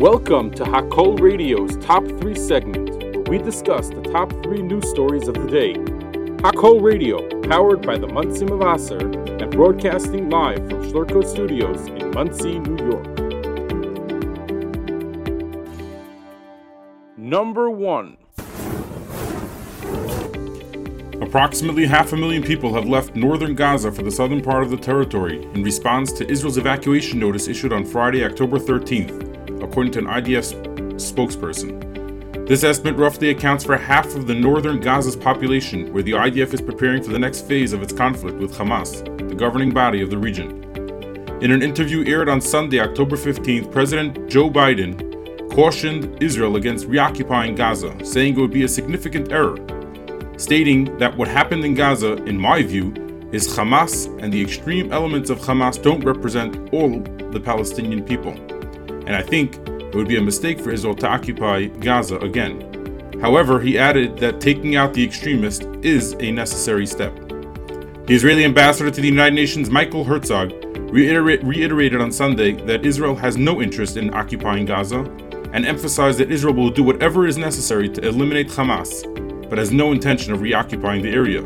Welcome to Hakol Radio's Top 3 segment, where we discuss the top 3 news stories of the day. Hakol Radio, powered by the Monsey Mevaser and broadcasting live from Schlurko Studios in Monsey, New York. Number 1 Approximately half a million people have left northern Gaza for the southern part of the territory in response to Israel's evacuation notice issued on Friday, October 13th according to an IDF spokesperson. This estimate roughly accounts for half of the northern Gaza's population, where the IDF is preparing for the next phase of its conflict with Hamas, the governing body of the region. In an interview aired on Sunday, October 15th, President Joe Biden cautioned Israel against reoccupying Gaza, saying it would be a significant error, stating that what happened in Gaza, in my view, is Hamas and the extreme elements of Hamas don't represent all the Palestinian people and I think it would be a mistake for Israel to occupy Gaza again. However, he added that taking out the extremists is a necessary step. The Israeli ambassador to the United Nations, Michael Herzog, reiterate, reiterated on Sunday that Israel has no interest in occupying Gaza and emphasized that Israel will do whatever is necessary to eliminate Hamas, but has no intention of reoccupying the area.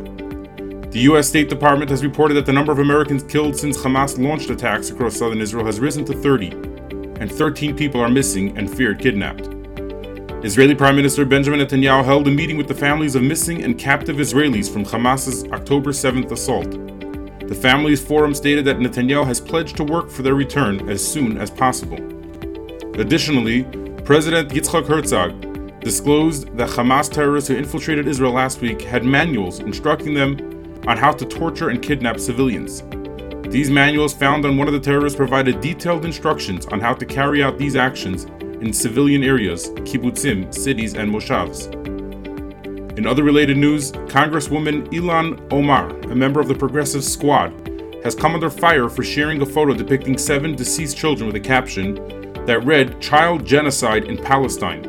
The U.S. State Department has reported that the number of Americans killed since Hamas launched attacks across southern Israel has risen to 30, and 13 people are missing and feared kidnapped. Israeli Prime Minister Benjamin Netanyahu held a meeting with the families of missing and captive Israelis from Hamas's October 7th assault. The Families Forum stated that Netanyahu has pledged to work for their return as soon as possible. Additionally, President Yitzhak Herzog disclosed that Hamas terrorists who infiltrated Israel last week had manuals instructing them on how to torture and kidnap civilians. These manuals found on one of the terrorists provided detailed instructions on how to carry out these actions in civilian areas, kibbutzim, cities, and moshavs. In other related news, Congresswoman Ilhan Omar, a member of the Progressive Squad, has come under fire for sharing a photo depicting seven deceased children with a caption that read Child Genocide in Palestine.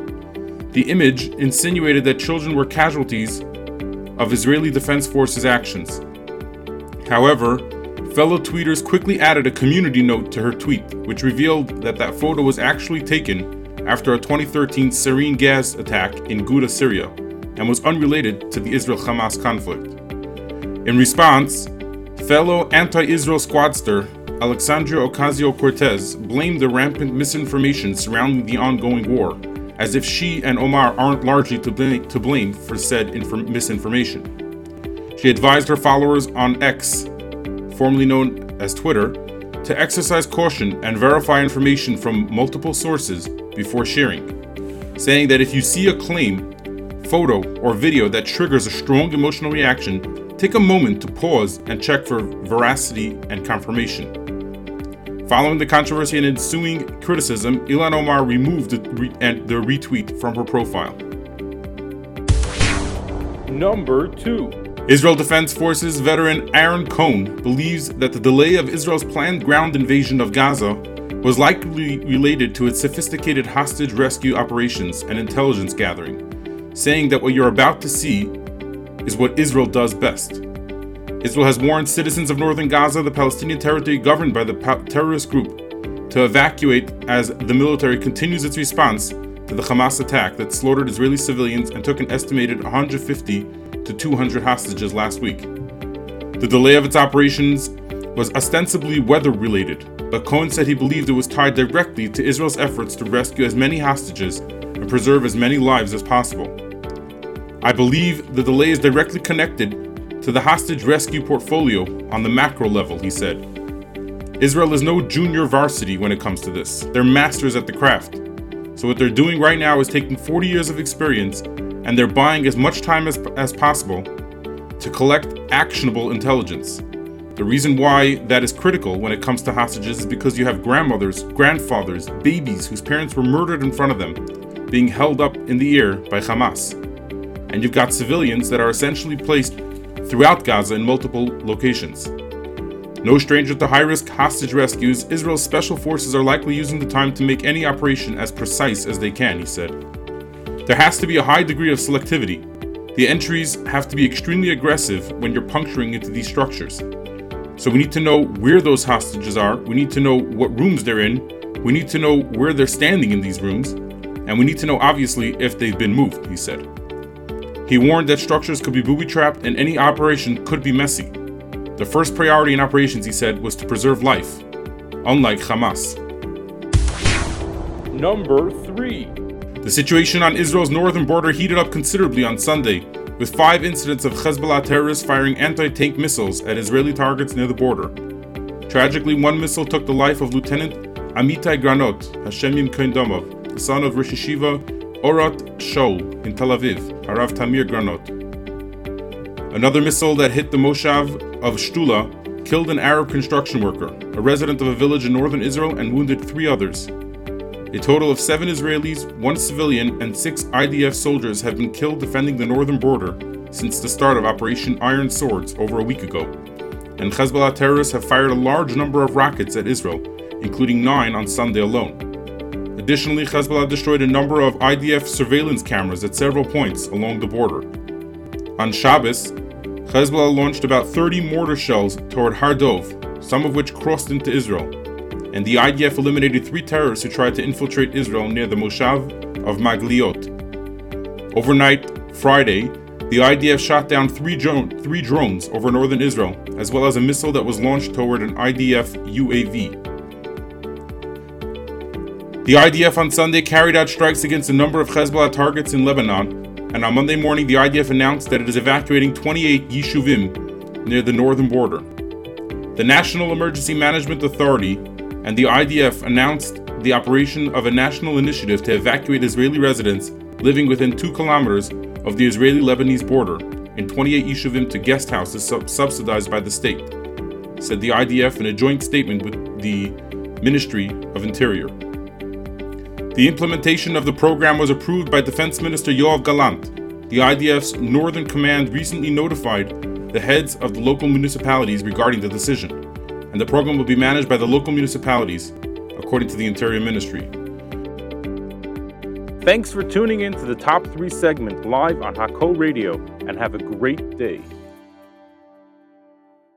The image insinuated that children were casualties of Israeli Defense Forces actions. However, Fellow tweeters quickly added a community note to her tweet, which revealed that that photo was actually taken after a 2013 sarin gas attack in Ghouta, Syria, and was unrelated to the Israel Hamas conflict. In response, fellow anti Israel squadster Alexandria Ocasio Cortez blamed the rampant misinformation surrounding the ongoing war, as if she and Omar aren't largely to blame, to blame for said inf- misinformation. She advised her followers on X formerly known as Twitter, to exercise caution and verify information from multiple sources before sharing, saying that if you see a claim, photo, or video that triggers a strong emotional reaction, take a moment to pause and check for veracity and confirmation. Following the controversy and ensuing criticism, Ilhan Omar removed the, re- the retweet from her profile. Number 2 Israel Defense Forces veteran Aaron Cohen believes that the delay of Israel's planned ground invasion of Gaza was likely related to its sophisticated hostage rescue operations and intelligence gathering, saying that what you're about to see is what Israel does best. Israel has warned citizens of northern Gaza, the Palestinian territory governed by the terrorist group, to evacuate as the military continues its response to the Hamas attack that slaughtered Israeli civilians and took an estimated 150 to 200 hostages last week. The delay of its operations was ostensibly weather related, but Cohen said he believed it was tied directly to Israel's efforts to rescue as many hostages and preserve as many lives as possible. I believe the delay is directly connected to the hostage rescue portfolio on the macro level, he said. Israel is no junior varsity when it comes to this. They're masters at the craft. So, what they're doing right now is taking 40 years of experience and they're buying as much time as, as possible to collect actionable intelligence. The reason why that is critical when it comes to hostages is because you have grandmothers, grandfathers, babies whose parents were murdered in front of them being held up in the air by Hamas. And you've got civilians that are essentially placed throughout Gaza in multiple locations. No stranger to high risk hostage rescues, Israel's special forces are likely using the time to make any operation as precise as they can, he said. There has to be a high degree of selectivity. The entries have to be extremely aggressive when you're puncturing into these structures. So we need to know where those hostages are, we need to know what rooms they're in, We need to know where they're standing in these rooms, and we need to know, obviously, if they've been moved, he said. He warned that structures could be booby trapped and any operation could be messy. The first priority in operations, he said, was to preserve life, unlike Hamas. Number 3. The situation on Israel's northern border heated up considerably on Sunday, with five incidents of Hezbollah terrorists firing anti tank missiles at Israeli targets near the border. Tragically, one missile took the life of Lieutenant Amitai Granot, Hashemim Yimkein Domov, the son of Rosh Yeshiva Orot Shaul in Tel Aviv, Harav Tamir Granot. Another missile that hit the Moshav of Shtula killed an Arab construction worker, a resident of a village in northern Israel, and wounded three others. A total of seven Israelis, one civilian, and six IDF soldiers have been killed defending the northern border since the start of Operation Iron Swords over a week ago. And Hezbollah terrorists have fired a large number of rockets at Israel, including nine on Sunday alone. Additionally, Hezbollah destroyed a number of IDF surveillance cameras at several points along the border. On Shabbos, Hezbollah launched about 30 mortar shells toward Har Dov, some of which crossed into Israel, and the IDF eliminated three terrorists who tried to infiltrate Israel near the Moshav of Margaliot. Overnight, Friday, the IDF shot down three, three drones over northern Israel, as well as a missile that was launched toward an IDF UAV. The IDF on Sunday carried out strikes against a number of Hezbollah targets in Lebanon, and on Monday morning, the IDF announced that it is evacuating 28 Yishuvim near the northern border. The National Emergency Management Authority and the IDF announced the operation of a national initiative to evacuate Israeli residents living within two kilometers of the Israeli Lebanese border in 28 Yishuvim to guest houses sub- subsidized by the state, said the IDF in a joint statement with the Ministry of Interior. The implementation of the program was approved by Defense Minister Yoav Gallant. The IDF's Northern Command recently notified the heads of the local municipalities regarding the decision and the program will be managed by the local municipalities, according to the Interior Ministry. Thanks for tuning in to the Top 3 segment live on Hakol Radio, and have a great day.